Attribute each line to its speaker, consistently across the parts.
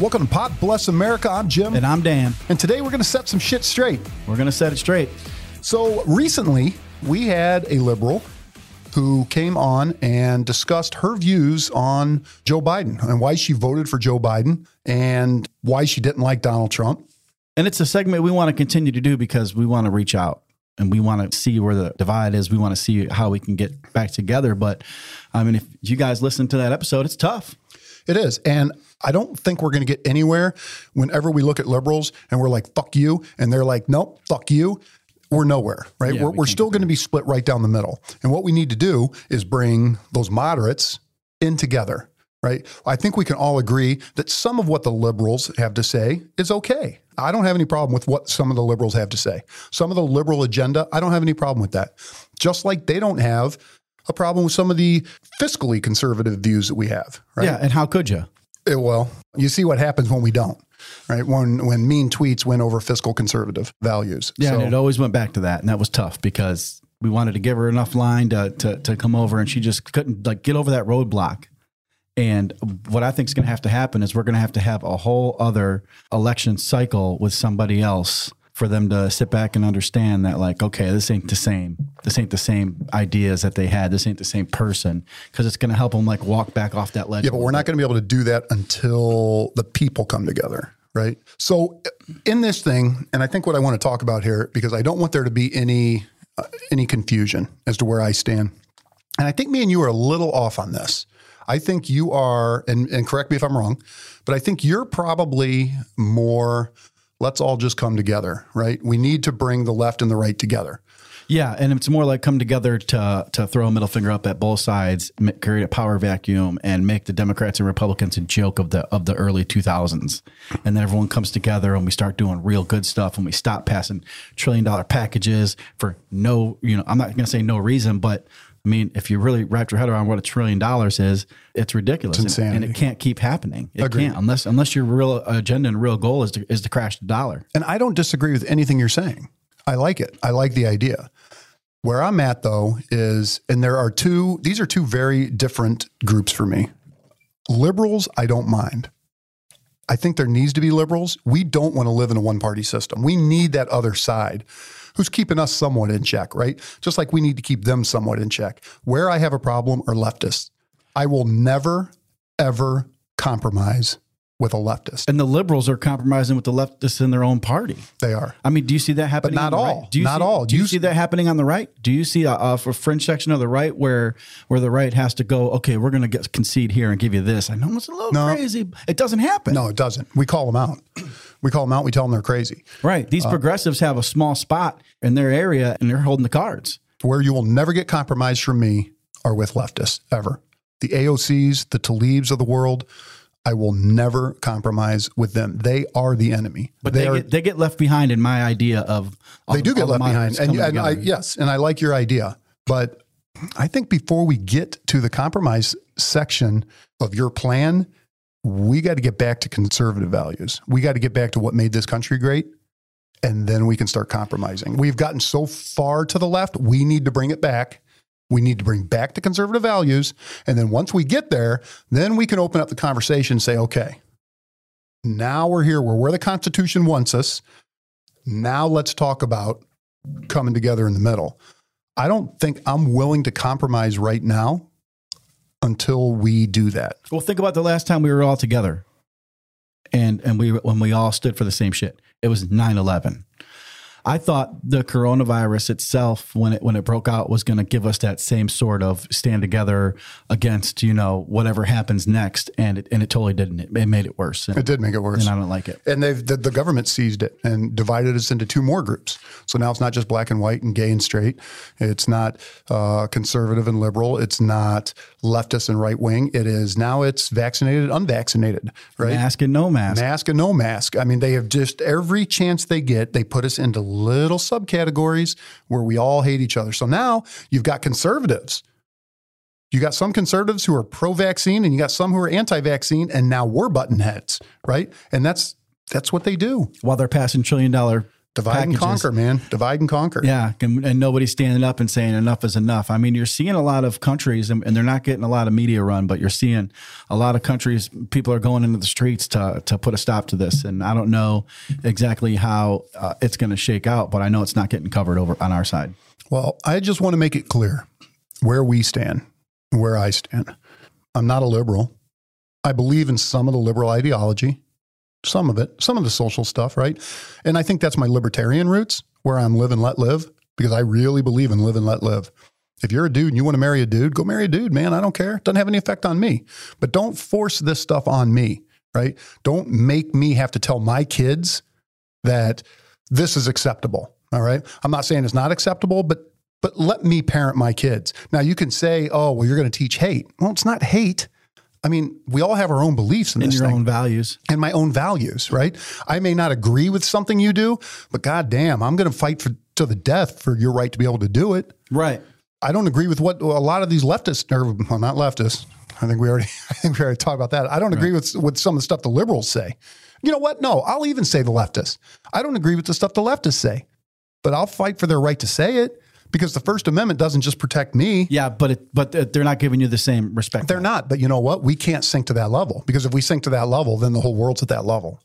Speaker 1: Welcome to Pod Bless America. I'm Jim.
Speaker 2: And I'm Dan.
Speaker 1: And today we're going to set some shit straight.
Speaker 2: We're going to set it straight.
Speaker 1: So recently, we had a liberal who came on and discussed her views on Joe Biden and why she voted for Joe Biden and why she didn't like Donald Trump.
Speaker 2: And it's a segment we want to continue to do because we want to reach out and we want to see where the divide is. We want to see how we can get back together. But I mean, if you guys listen to that episode, it's tough.
Speaker 1: It is. And I don't think we're going to get anywhere whenever we look at liberals and we're like, fuck you. And they're like, nope, fuck you. We're nowhere, right?
Speaker 2: Yeah,
Speaker 1: we're
Speaker 2: we
Speaker 1: we're still going to be split right down the middle. And what we need to do is bring those moderates in together, right? I think we can all agree that some of what the liberals have to say is okay. I don't have any problem with what some of the liberals have to say. Some of the liberal agenda, I don't have any problem with that. Just like they don't have a problem with some of the fiscally conservative views that we have, right?
Speaker 2: Yeah. And how could you?
Speaker 1: Eh, will. you see what happens when we don't, right? When when mean tweets win over fiscal conservative values.
Speaker 2: Yeah.
Speaker 1: So-
Speaker 2: and it always went back to that. And that was tough because we wanted to give her enough line to, to, to come over and she just couldn't like get over that roadblock. And what I think is going to have to happen is we're going to have to have a whole other election cycle with somebody else for them to sit back and understand that, like, okay, this ain't the same. This ain't the same ideas that they had. This ain't the same person because it's going to help them like walk back off that ledge.
Speaker 1: yeah, but we're not going to be able to do that until the people come together, right? So in this thing, and I think what I want to talk about here because I don't want there to be any uh, any confusion as to where I stand. And I think me and you are a little off on this. I think you are, and, and correct me if I'm wrong, but I think you're probably more. Let's all just come together, right? We need to bring the left and the right together.
Speaker 2: Yeah, and it's more like come together to to throw a middle finger up at both sides, create a power vacuum, and make the Democrats and Republicans a joke of the of the early 2000s. And then everyone comes together and we start doing real good stuff, and we stop passing trillion dollar packages for no, you know, I'm not going to say no reason, but I mean, if you really wrap your head around what a trillion dollars is, it's ridiculous,
Speaker 1: It's
Speaker 2: And- and, it can't keep happening. It
Speaker 1: Agreed.
Speaker 2: can't unless unless your real agenda and real goal is to is to crash the dollar.
Speaker 1: And I don't disagree with anything you're saying. I like it. I like the idea. Where I'm at though is, and there are two, these are two very different groups for me. Liberals, I don't mind. I think there needs to be liberals. We don't want to live in a one party system. We need that other side who's keeping us somewhat in check, right? Just like we need to keep them somewhat in check. Where I have a problem are leftists. I will never, ever compromise with a leftist.
Speaker 2: And the liberals are compromising with the leftists in their own party.
Speaker 1: They are.
Speaker 2: I mean, do you see that happening? But not
Speaker 1: all.
Speaker 2: Right? Do you
Speaker 1: Not
Speaker 2: see,
Speaker 1: all.
Speaker 2: Do you
Speaker 1: You
Speaker 2: see that happening on the right? Do you see a, a fringe section of the right where where the right has to go? Okay, we're going to get concede here and give you this. I know it's a little
Speaker 1: No.
Speaker 2: crazy. It doesn't happen.
Speaker 1: No, it doesn't. We call them out. We call them out. We tell them they're crazy.
Speaker 2: Right.
Speaker 1: Uh,
Speaker 2: These progressives have a small spot in their area and they're holding the cards.
Speaker 1: Where you will never get compromised from me are with leftists ever. The AOCs, the Tlaibs of the world, I will never compromise with them. They are the enemy.
Speaker 2: But
Speaker 1: they,
Speaker 2: they,
Speaker 1: are,
Speaker 2: get, they get left behind in my idea of. all
Speaker 1: they
Speaker 2: the-
Speaker 1: do get left behind. And, and I, yes, and I like your idea. But I think before we get to the compromise section of your plan, we got to get back to conservative values. We got to get back to what made this country great. And then we can start compromising. We've gotten so far to the left, we need to bring it back. We need to bring back the conservative values. And then once we get there, then we can open up the conversation and say, okay, now we're here. We're where the Constitution wants us. Now let's talk about coming together in the middle. I don't think I'm willing to compromise right now until we do that.
Speaker 2: Well, think about the last time we were all together, and and we when we all stood for the same shit. It was 9-11. I thought the coronavirus itself, when it when it broke out, was going to give us that same sort of stand together against you know whatever happens next, and it and it totally didn't. It, it made it worse, and,
Speaker 1: It did make it worse.
Speaker 2: and I don't like it.
Speaker 1: And they've the, the government seized it and divided us into two more groups. So now it's not just black and white and gay and straight. It's not uh, conservative and liberal. It's not leftist and right wing. It is now it's vaccinated, unvaccinated, right?
Speaker 2: Mask and no mask.
Speaker 1: Mask and no mask. I mean, they have just every chance they get, they put us into little subcategories where we all hate each other. So now you've got conservatives. You got some conservatives who are pro vaccine and you got some who are anti vaccine, and now we're button heads, right? And that's that's what they do.
Speaker 2: While they're passing trillion dollar
Speaker 1: Divide and conquer, man. Divide and conquer.
Speaker 2: Yeah, and, and nobody's standing up and saying enough is enough. I mean, you're seeing a lot of countries, and, and they're not getting a lot of media run, but you're seeing a lot of countries. People are going into the streets to to put a stop to this, and I don't know exactly how uh, it's going to shake out, but I know it's not getting covered over on our side.
Speaker 1: Well, I just want to make it clear where we stand, where I stand. I'm not a liberal. I believe in some of the liberal ideology, some of it, some of the social stuff, right? And I think that's my libertarian roots, where I'm live and let live, because I really believe in live and let live. If you're a dude and you want to marry a dude, go marry a dude, man. I don't care. It doesn't have any effect on me. But don't force this stuff on me, right? Don't make me have to tell my kids that this is acceptable. All right. I'm not saying it's not acceptable, but but let me parent my kids. Now you can say, oh, well, you're going to teach hate. Well, it's not hate. I mean, we all have our own beliefs in this
Speaker 2: your
Speaker 1: thing
Speaker 2: own values,
Speaker 1: and my own values, right? I may not agree with something you do, but goddamn, I'm going to fight for to the death for your right to be able to do it.
Speaker 2: right?
Speaker 1: I don't agree with what a lot of these leftists, or well, not leftists. I think we already, I think we already talked about that. I don't agree with with some of the stuff the liberals say. You know what? No, I'll even say the leftists. I don't agree with the stuff the leftists say, but I'll fight for their right to say it because the First Amendment doesn't just protect me.
Speaker 2: Yeah, but it, but they're not giving you the same respect.
Speaker 1: They're not. But you know what? We can't sink to that level because if we sink to that level, then the whole world's at that level.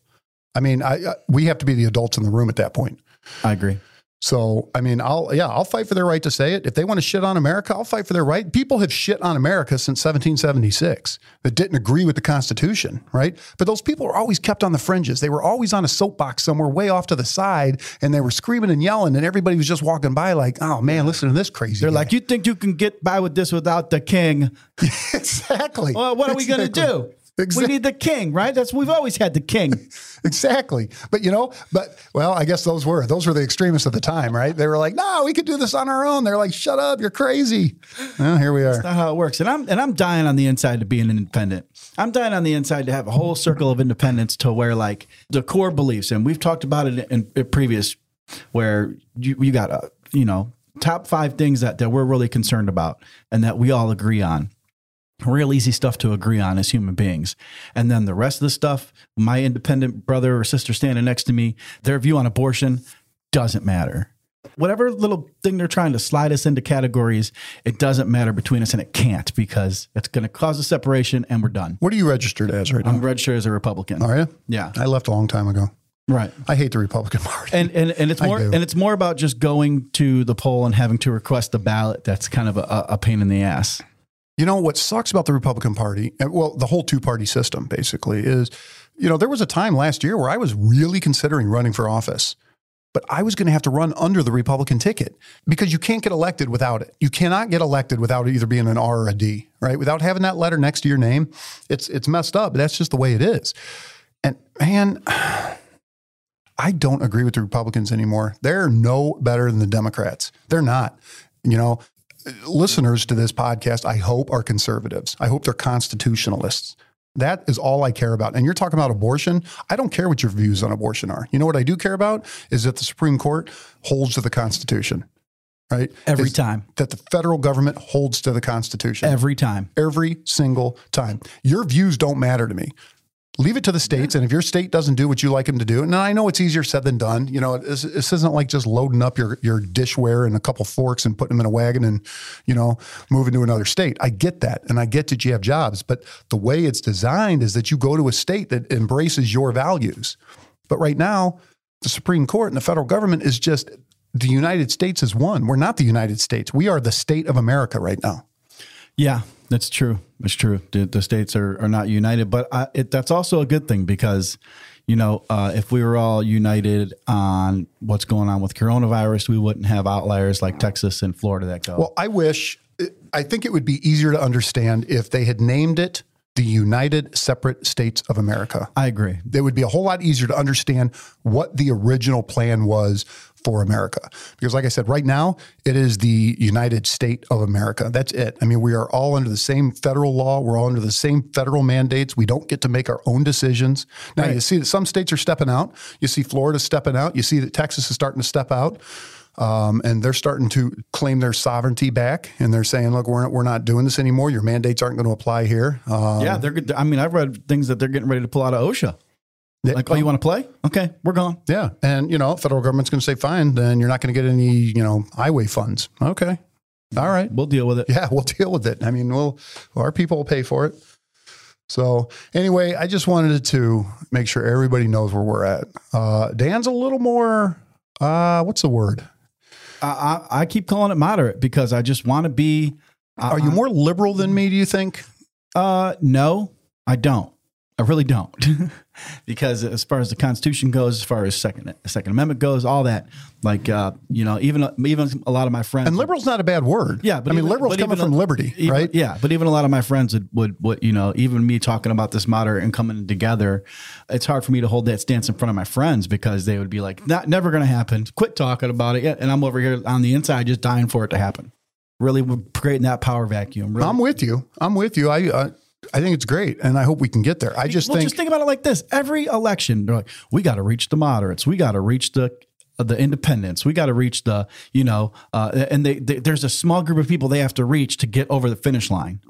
Speaker 1: I mean, I, I we have to be the adults in the room at that point.
Speaker 2: I agree.
Speaker 1: So, I mean, I'll yeah, I'll fight for their right to say it. If they want to shit on America, I'll fight for their right. People have shit on America since 1776 that didn't agree with the Constitution, right? But those people were always kept on the fringes. They were always on a soapbox somewhere way off to the side, and they were screaming and yelling, and everybody was just walking by like, "Oh man, listen to this crazy."
Speaker 2: They're
Speaker 1: guy."
Speaker 2: like, you think you can get by with this without the king?
Speaker 1: exactly.
Speaker 2: Well, what are we going to do?
Speaker 1: Exactly.
Speaker 2: We need the king, right? That's we've always had the king.
Speaker 1: Exactly. But you know, but well, I guess those were those were the extremists at the time, right? They were like, "No, we could do this on our own." They're like, "Shut up, you're crazy." Well, here we are.
Speaker 2: That's not how it works. And I'm and I'm dying on the inside to be an independent. I'm dying on the inside to have a whole circle of independence to where like the core beliefs, and we've talked about it in, in previous, where you you got a you know top five things that that we're really concerned about and that we all agree on. Real easy stuff to agree on as human beings. And then the rest of the stuff, my independent brother or sister standing next to me, their view on abortion doesn't matter. Whatever little thing they're trying to slide us into categories, it doesn't matter between us and it can't because it's going to cause a separation and we're done.
Speaker 1: What are you registered as right now?
Speaker 2: I'm registered as a Republican.
Speaker 1: Are you?
Speaker 2: Yeah.
Speaker 1: I left a long time ago.
Speaker 2: Right.
Speaker 1: I hate the Republican Party.
Speaker 2: And, and and it's more and it's more about just going to the poll and having to request the ballot. That's kind of a, a pain in the ass.
Speaker 1: You know what sucks about the Republican Party? Well, the whole two party system basically is, you know, there was a time last year where I was really considering running for office, but I was going to have to run under the Republican ticket because you can't get elected without it. You cannot get elected without either being an R or a D, right? Without having that letter next to your name, it's it's messed up. That's just the way it is. And man, I don't agree with the Republicans anymore. They're no better than the Democrats. They're not. You know, listeners to this podcast, I hope, are conservatives. I hope they're constitutionalists. That is all I care about. And you're talking about abortion. I don't care what your views on abortion are. You know what I do care about is that the Supreme Court holds to the Constitution, right?
Speaker 2: Every
Speaker 1: Is
Speaker 2: time.
Speaker 1: That the federal government holds to the Constitution
Speaker 2: Every time.
Speaker 1: every single time. Your views don't matter to me. Leave it to the states, and if your state doesn't do what you like them to do, and I know it's easier said than done. You know, this, this isn't like just loading up your your dishware and a couple forks and putting them in a wagon and you know moving to another state. I get that, and I get that you have jobs, but the way it's designed is that you go to a state that embraces your values. But right now, the Supreme Court and the federal government is just the United States is one. We're not the United States. We are the state of America right now.
Speaker 2: Yeah, that's true. It's true. The, the states are, are not united, but I, it, that's also a good thing because, you know, uh, if we were all united on what's going on with coronavirus, we wouldn't have outliers like Texas and Florida that go.
Speaker 1: Well, I wish, I think it would be easier to understand if they had named it the United Separate States of America.
Speaker 2: I agree.
Speaker 1: It would be a whole lot easier to understand what the original plan was for America. Because, like I said, right now, it is the United State of America. That's it. I mean, we are all under the same federal law, we're all under the same federal mandates. We don't get to make our own decisions. Now, you see that some states are stepping out. You see Florida stepping out. You see that Texas is starting to step out. Um, and they're starting to claim their sovereignty back, and they're saying, "Look, we're not, we're not doing this anymore. Your mandates aren't going to apply here." Um,
Speaker 2: yeah, they're. I mean, I've read things that they're getting ready to pull out of OSHA. Like, oh, you want to play? Okay, we're gone.
Speaker 1: Yeah. And, you know, federal government's going to say, fine, then you're not going to get any, you know, highway funds. Okay. All right.
Speaker 2: We'll deal with it.
Speaker 1: Yeah, we'll deal with it. I mean, we'll, our people will pay for it. So, anyway, I just wanted to make sure everybody knows where we're at. Uh, Dan's a little more, uh, what's the word?
Speaker 2: I, I, I keep calling it moderate because I just want to be.
Speaker 1: Are you more liberal than me, do you think?
Speaker 2: Uh, no, I don't. I really don't, because as far as the Constitution goes, as far as second Second Amendment goes, all that, like uh, you know, even even a lot of my friends
Speaker 1: And liberal's not a bad word.
Speaker 2: Yeah, but
Speaker 1: I mean, liberal's coming
Speaker 2: even-
Speaker 1: from liberty,
Speaker 2: even-
Speaker 1: right?
Speaker 2: Yeah, but even a lot of my friends would, would, would, you know, even me talking about this moderate and coming together, it's hard for me to hold that stance in front of my friends because they would be like, "Not, never going to happen. Quit talking about it." Yeah, and I'm over here on the inside just dying for it to happen. Really creating that power vacuum. Really.
Speaker 1: I'm with you. I'm with you. I, uh, I think it's great, and I hope we can get there. I just
Speaker 2: well,
Speaker 1: think
Speaker 2: just think about it like this: every election, they're like, "We got to reach the moderates. We got to reach the." The independents, we got to reach the, you know, uh, and they, they, there's a small group of people they have to reach to get over the finish line.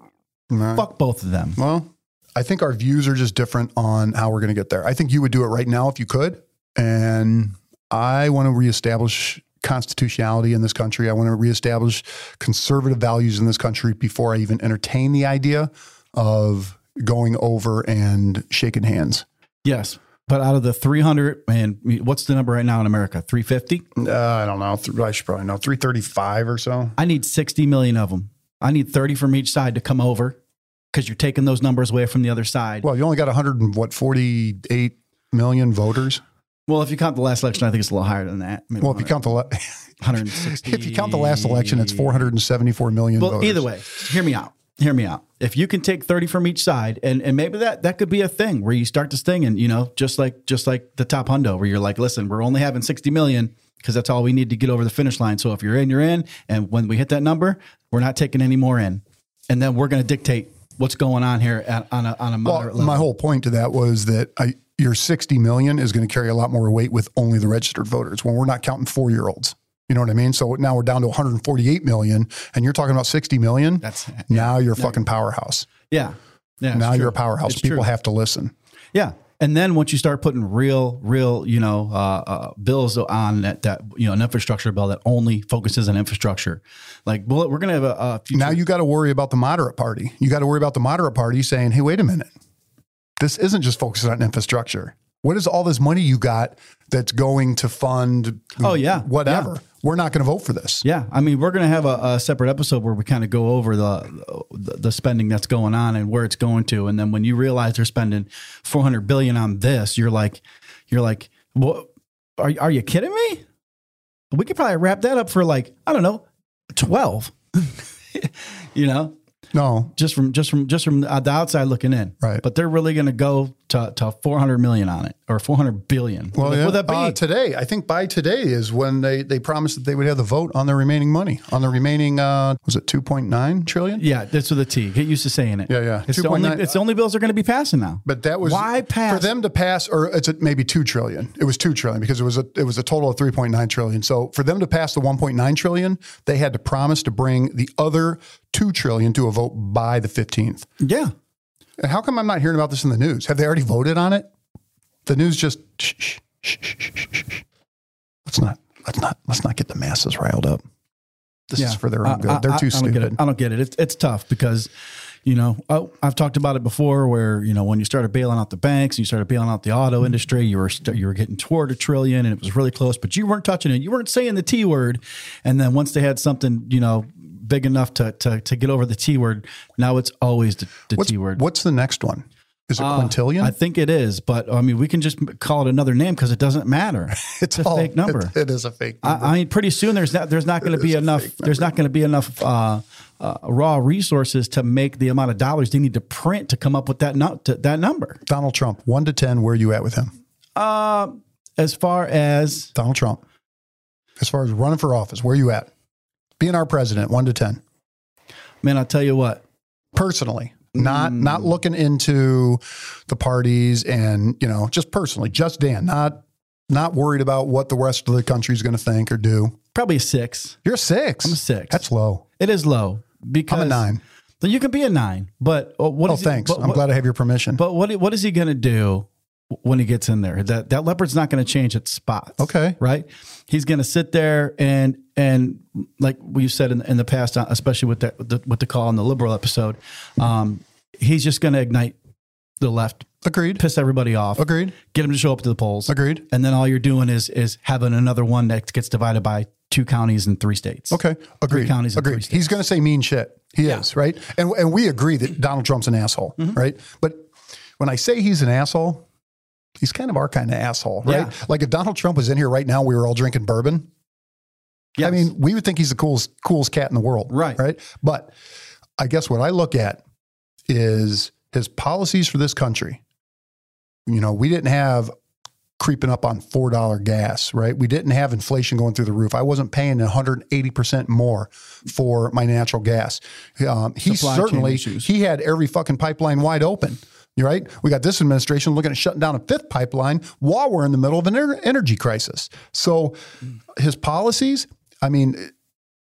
Speaker 1: Right.
Speaker 2: Fuck both of them.
Speaker 1: Well, I think our views are just different on how we're going to get there. I think you would do it right now if you could. And I want to reestablish constitutionality in this country. I want to reestablish conservative values in this country before I even entertain the idea of going over and shaking hands.
Speaker 2: Yes. But out of the 300, and what's the number right now in America? 350?
Speaker 1: Uh, I don't know. I should probably know. 335 or so.
Speaker 2: I need 60 million of them. I need 30 from each side to come over because you're taking those numbers away from the other side. Well,
Speaker 1: you only got 100 and what, 48 million voters?
Speaker 2: Well, if you count the last election, I think it's a little higher than that. Maybe
Speaker 1: Well, if you count the la-
Speaker 2: 160.
Speaker 1: if you count the last election, it's 474 million
Speaker 2: Well,
Speaker 1: voters.
Speaker 2: either way, hear me out. Hear me out. If you can take 30 from each side, and, and maybe that that could be a thing where you start this thing and you know, just like just like the top hundo, where you're like, listen, we're only having 60 million because that's all we need to get over the finish line. So if you're in, you're in. And when we hit that number, we're not taking any more in. And then we're gonna dictate what's going on here at, on a on a moderate
Speaker 1: Well,
Speaker 2: level.
Speaker 1: my whole point to that was that I, your 60 million is going to carry a lot more weight with only the registered voters when we're not counting four year olds. You know what I mean? So now we're down to 148 million, and you're talking about 60 million.
Speaker 2: That's
Speaker 1: now you're a fucking powerhouse.
Speaker 2: yeah. Yeah.
Speaker 1: now you're a powerhouse.
Speaker 2: It's
Speaker 1: People
Speaker 2: true.
Speaker 1: have to listen.
Speaker 2: Yeah. And then once you start putting real, real, you know, uh, uh, bills on that, that, you know, an infrastructure bill that only focuses on infrastructure, like, well, we're going to have a, a future.
Speaker 1: Now you got to worry about the moderate party. You got to worry about the moderate party saying, "Hey, wait a minute, this isn't just focusing on infrastructure. What is all this money you got that's going to fund?
Speaker 2: Oh, yeah.
Speaker 1: whatever. We're not going to vote for this.
Speaker 2: yeah. I mean, we're going to have a, a separate episode where we kind of go over the, the the spending that's going on and where it's going to. And then when you realize they're spending 400 billion on this, you're like, you're like, what? Are, are you kidding me? We could probably wrap that up for like, I don't know, 12. you know?
Speaker 1: No,
Speaker 2: just from just from just from the outside looking in.
Speaker 1: Right.
Speaker 2: But they're really going to go to to 400 million on it or 400 billion.
Speaker 1: Well,
Speaker 2: what
Speaker 1: yeah.
Speaker 2: would that be?
Speaker 1: Uh, today, I think by today is when they, they promised that they would have the vote on the remaining money on the remaining uh, was it two point nine trillion?
Speaker 2: yeah, that's with a T. Get used to saying it.
Speaker 1: Yeah, yeah.
Speaker 2: It's the only
Speaker 1: 2.9
Speaker 2: it's the only bills they're going to be passing now.
Speaker 1: But that was
Speaker 2: Why pass?
Speaker 1: for them to pass, or it's maybe two trillion. It was two trillion because it was a it was a total of three point nine trillion. So for them to pass the one point nine trillion, they had to promise to bring the other two trillion to a vote by the fifteenth.
Speaker 2: Yeah.
Speaker 1: And how come I'm not hearing about this in the news? Have they already voted on it? The news just shh, shh, shh, let's not let's not let's not get the masses riled up. This
Speaker 2: Yeah.
Speaker 1: is for their own good.
Speaker 2: I-
Speaker 1: They're too
Speaker 2: I don't get
Speaker 1: stupid.
Speaker 2: it. I don't get it. It's it's tough because, you know, oh, I've talked about it before. Where you know when you started bailing out the banks, and you started bailing out the auto mm-hmm. industry, you were st- you were getting toward a trillion, and it was really close, but you weren't touching it. You weren't saying the t word, and then once they had something, you know, big enough to to, to get over the t word, now it's always the, the
Speaker 1: What's,
Speaker 2: t word.
Speaker 1: what's the next one? Is it
Speaker 2: Uh,
Speaker 1: quintillion?
Speaker 2: I think it is, but I mean, we can just call it another name because it doesn't matter.
Speaker 1: it's
Speaker 2: a
Speaker 1: all-
Speaker 2: fake number.
Speaker 1: it- it is a fake number.
Speaker 2: I, I mean, pretty soon there's not there's not going to be enough there's not going to be enough uh, uh, raw resources to make the amount of dollars they need to print to come up with that to, that number.
Speaker 1: Donald Trump, one to ten, where are you at with him?
Speaker 2: Uh, as far as
Speaker 1: Donald Trump. As far as running for office, where are you at? Being our president, one to ten.
Speaker 2: man, I'll tell you what.
Speaker 1: Personally. Not
Speaker 2: Mm.
Speaker 1: not looking into the parties and, you know, just personally, just Dan, not not worried about what the rest of the country is going to think or do.
Speaker 2: Probably a six.
Speaker 1: You're a six.
Speaker 2: I'm a six.
Speaker 1: That's low.
Speaker 2: It is low because
Speaker 1: I'm a nine.
Speaker 2: Then you can be a nine, but uh, what
Speaker 1: Oh,
Speaker 2: is he-
Speaker 1: thanks.
Speaker 2: but
Speaker 1: I'm
Speaker 2: what-
Speaker 1: glad I have your permission.
Speaker 2: But what what is he going to do when he gets in there. That that leopard's not going to change its spots.
Speaker 1: Okay.
Speaker 2: right? He's going to sit there and and like we said in, in the past, uh, especially with the, with the with the call on the liberal episode, um, he's just going to ignite the left,
Speaker 1: Agreed.
Speaker 2: piss everybody off,
Speaker 1: Agreed.
Speaker 2: get them to show up to the polls,
Speaker 1: Agreed.
Speaker 2: and then all you're doing is is having another one that gets divided by two counties and three states.
Speaker 1: Okay. Agreed.
Speaker 2: counties and three
Speaker 1: Agreed.
Speaker 2: states.
Speaker 1: He's going to say mean shit. He is, right? And and we agree that Donald Trump's an asshole,
Speaker 2: Mm-hmm.
Speaker 1: right? But when I say he's an asshole, he's kind of our kind of asshole, right?
Speaker 2: Yeah.
Speaker 1: Like if Donald Trump was in here right now, we were all drinking bourbon.
Speaker 2: Yes.
Speaker 1: I mean, we would think he's the coolest coolest cat in the world,
Speaker 2: Right.
Speaker 1: Right. But I guess what I look at is his policies for this country. You know, we didn't have creeping up on four dollar gas, right? We didn't have inflation going through the roof. I wasn't paying 180 percent more for my natural gas. Um, he
Speaker 2: Supply
Speaker 1: certainly he had every fucking pipeline wide open. You're right. We got this administration looking at shutting down a fifth pipeline while we're in the middle of an energy crisis. So his policies, I mean,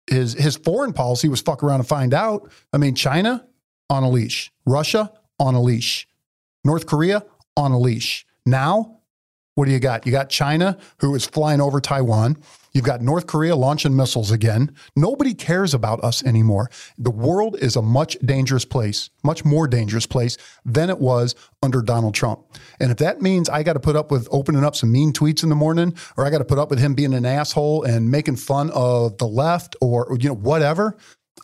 Speaker 1: his his foreign policy was fuck around and find out. I mean, China on a leash, Russia on a leash, North Korea on a leash. Now, what do you got? You got China who is flying over Taiwan. You've got North Korea launching missiles again. Nobody cares about us anymore. The world is a much dangerous place, much more dangerous place than it was under Donald Trump. And if that means I got to put up with opening up some mean tweets in the morning, or I got to put up with him being an asshole and making fun of the left, or you know whatever,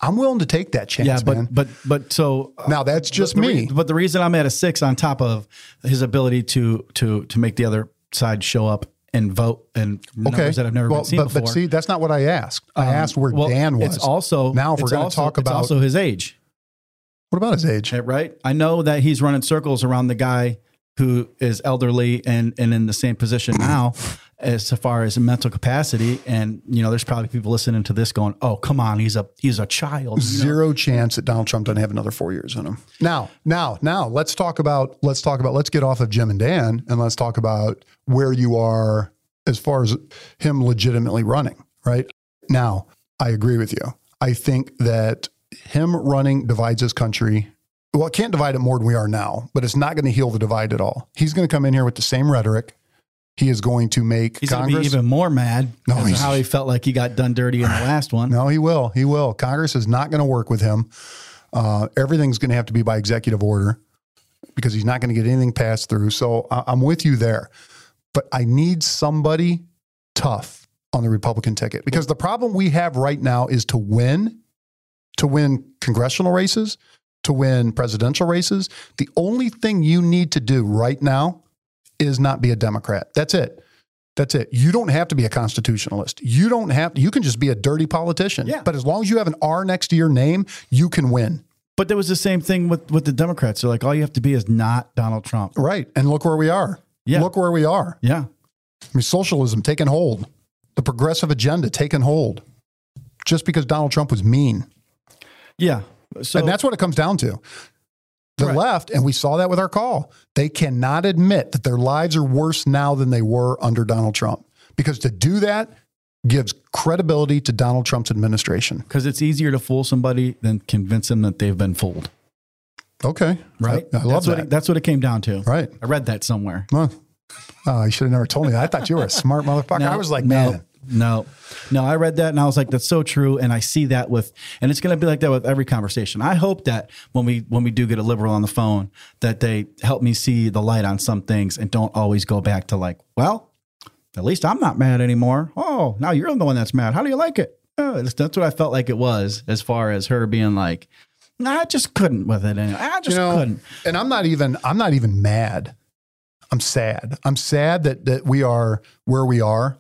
Speaker 1: I'm willing to take that chance,
Speaker 2: yeah, but
Speaker 1: man.
Speaker 2: but but so uh,
Speaker 1: now that's just
Speaker 2: the
Speaker 1: me.
Speaker 2: re- but the reason I'm at a six on top of his ability to to to make the other side show up and vote and numbers that I've never
Speaker 1: well,
Speaker 2: been seen
Speaker 1: but,
Speaker 2: before.
Speaker 1: but see, that's not what I asked. I um, asked where
Speaker 2: Well,
Speaker 1: Dan was.
Speaker 2: It's also
Speaker 1: now if we're going to talk
Speaker 2: it's
Speaker 1: about
Speaker 2: also his age.
Speaker 1: what about his age?
Speaker 2: Eh, right? I know that he's running circles around the guy who is elderly and and in the same position now as far as mental capacity. And you know, there's probably people listening to this going, "Oh, come on, he's a he's a child." you know?
Speaker 1: Zero chance that Donald Trump doesn't have another four years in him. Now, now, now, let's talk about let's talk about let's get off of Jim and Dan and let's talk about where you are as far as him legitimately running. Right now, I agree with you. I think that him running divides this country. Well, it can't divide it more than we are now, but it's not going to heal the divide at all. He's going to come in here with the same rhetoric. He is going to make
Speaker 2: He's
Speaker 1: Congress
Speaker 2: be even more mad
Speaker 1: No, he's-
Speaker 2: how he felt like he got done dirty in the last one.
Speaker 1: No, he will. He will. Congress is not going to work with him. Uh, everything's going to have to be by executive order because he's not going to get anything passed through. So I- I'm with you there. But I need somebody tough on the Republican ticket because the problem we have right now is to win, to win congressional races, to win presidential races. The only thing you need to do right now is not be a Democrat. That's it. That's it. You don't have to be a constitutionalist. You don't have to, you can just be a dirty politician.
Speaker 2: Yeah.
Speaker 1: But as long as you have an R next to your name, you can win.
Speaker 2: But there was the same thing with with the Democrats. They're like, all you have to be is not Donald Trump.
Speaker 1: Right. And look where we are.
Speaker 2: Yeah.
Speaker 1: Look where we are.
Speaker 2: Yeah.
Speaker 1: I mean, socialism taking hold, the progressive agenda taking hold, just because Donald Trump was mean.
Speaker 2: Yeah. So
Speaker 1: and that's what it comes down to. The
Speaker 2: Right.
Speaker 1: left, and we saw that with our call, they cannot admit that their lives are worse now than they were under Donald Trump. Because to do that gives credibility to Donald Trump's administration.
Speaker 2: because it's easier to fool somebody than convince them that they've been fooled.
Speaker 1: Okay.
Speaker 2: Right.
Speaker 1: I, I love
Speaker 2: that's
Speaker 1: that.
Speaker 2: What it, that's what it came down to.
Speaker 1: right.
Speaker 2: I read that somewhere.
Speaker 1: Well, oh, you should have never told me that. I thought you were a smart motherfucker. I was like, man.
Speaker 2: no, no. No, I read that and I was like, that's so true. And I see that with, and it's going to be like that with every conversation. I hope that when we when we do get a liberal on the phone, that they help me see the light on some things and don't always go back to like, well, at least I'm not mad anymore. Oh, now you're the one that's mad. How do you like it? Oh, that's what I felt like it was as far as her being like, I just couldn't with it. Anyway. I just
Speaker 1: you know,
Speaker 2: couldn't.
Speaker 1: and I'm not even I'm not even mad. I'm sad. I'm sad that that we are where we are.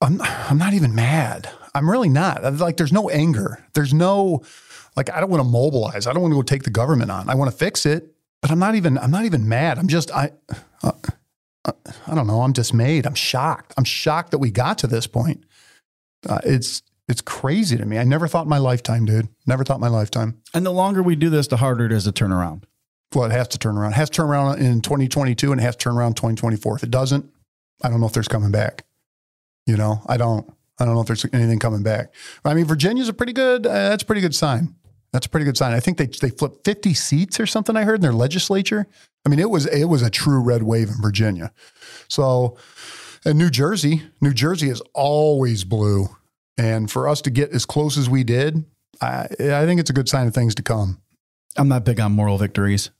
Speaker 1: I'm I'm not even mad. I'm really not. Like there's no anger. There's no like I don't want to mobilize. I don't want to go take the government on. I want to fix it, but I'm not even I'm not even mad. I'm just I uh, uh, I don't know. I'm dismayed. I'm shocked. I'm shocked that we got to this point. Uh, it's it's crazy to me. I never thought my lifetime, dude. Never thought my lifetime.
Speaker 2: And the longer we do this, the harder it is to turn around.
Speaker 1: Well, it has to turn around. It has to turn around in 2022 and it has to turn around in 2024. If it doesn't, I don't know if there's coming back. You know, I don't. I don't know if there's anything coming back. I mean, Virginia's a pretty good. Uh, that's a pretty good sign. That's a pretty good sign. I think they they flipped 50 seats or something. I heard in their legislature. I mean, it was it was a true red wave in Virginia. So, and New Jersey, New Jersey is always blue, and for us to get as close as we did, I I think it's a good sign of things to come.
Speaker 2: I'm not big on moral victories.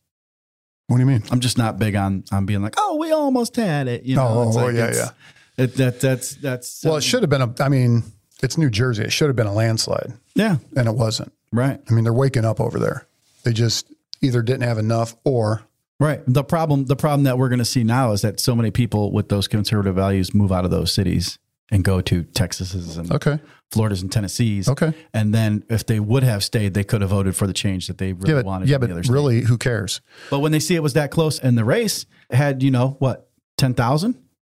Speaker 1: What do you mean?
Speaker 2: I'm just not big on on being like, oh, we almost had it. You know,
Speaker 1: Oh,
Speaker 2: it's
Speaker 1: oh,
Speaker 2: like,
Speaker 1: yeah, yeah.
Speaker 2: It, that that's that's
Speaker 1: Well, it should have been a. I mean, it's New Jersey. It should have been a landslide,
Speaker 2: yeah,
Speaker 1: and it wasn't.
Speaker 2: right,
Speaker 1: I mean, they're waking up over there. They just either didn't have enough or
Speaker 2: right. The problem the problem that we're going to see now is that so many people with those conservative values move out of those cities and go to Texas's and
Speaker 1: okay,
Speaker 2: Florida's and Tennessee's.
Speaker 1: okay.
Speaker 2: And then if they would have stayed, they could have voted for the change that they really
Speaker 1: Yeah, but,
Speaker 2: wanted.
Speaker 1: yeah, but
Speaker 2: other state.
Speaker 1: really, who cares?
Speaker 2: But when they see it was that close in the race, had you know what ten thousand?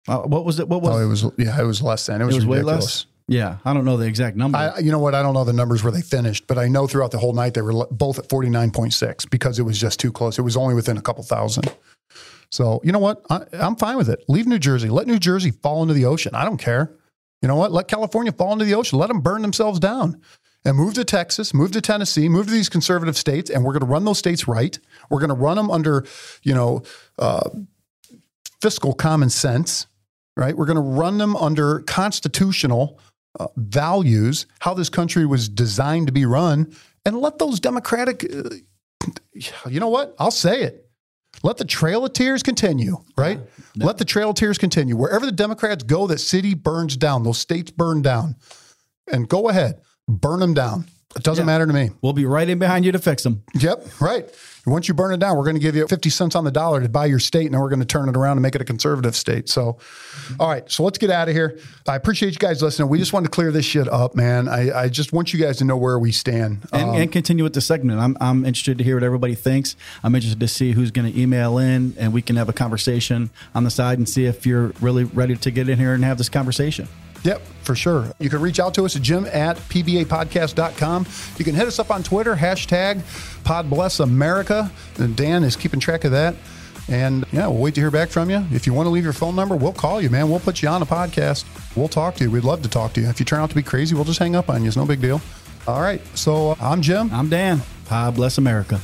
Speaker 2: Uh, what was it? What was
Speaker 1: Oh, it was yeah, it was less than it was,
Speaker 2: it? Was way less. Yeah, I don't know the exact number.
Speaker 1: I, you know what? I don't know the numbers where they finished, but I know throughout the whole night they were both at forty nine point six because it was just too close. It was only within a couple thousand. So you know what? I, I'm fine with it. Leave New Jersey. Let New Jersey fall into the ocean. I don't care. You know what? Let California fall into the ocean. Let them burn themselves down. And move to Texas, move to Tennessee, move to these conservative states, and we're going to run those states right. We're going to run them under, you know, uh, fiscal common sense, right? We're going to run them under constitutional uh, values, how this country was designed to be run, and let those democratic, uh, you know what? I'll say it. Let the Trail of Tears continue, right? Let the Trail of Tears continue. Wherever the Democrats go, that city burns down, those states burn down. And go ahead, burn them down. It doesn't
Speaker 2: Yeah.
Speaker 1: matter to me.
Speaker 2: we'll be right in behind you to fix them.
Speaker 1: Yep, right. Once you burn it down, we're going to give you 50 cents on the dollar to buy your state, and then we're going to turn it around and make it a conservative state. So, all right, so let's get out of here. I appreciate you guys listening. We just wanted to clear this shit up, man. I, I just want you guys to know where we stand.
Speaker 2: And,
Speaker 1: Um,
Speaker 2: and continue with the segment. I'm, I'm interested to hear what everybody thinks. I'm interested to see who's going to email in and we can have a conversation on the side and see if you're really ready to get in here and have this conversation.
Speaker 1: Yep, for sure. You can reach out to us at jim at pbapodcast.com. You can hit us up on Twitter, hashtag PodBlessAmerica. And Dan is keeping track of that. And yeah, we'll wait to hear back from you. If you want to leave your phone number, we'll call you, man. We'll put you on a podcast. We'll talk to you. We'd love to talk to you. If you turn out to be crazy, we'll just hang up on you. It's no big deal. All right. So uh, I'm Jim.
Speaker 2: I'm Dan. God bless America.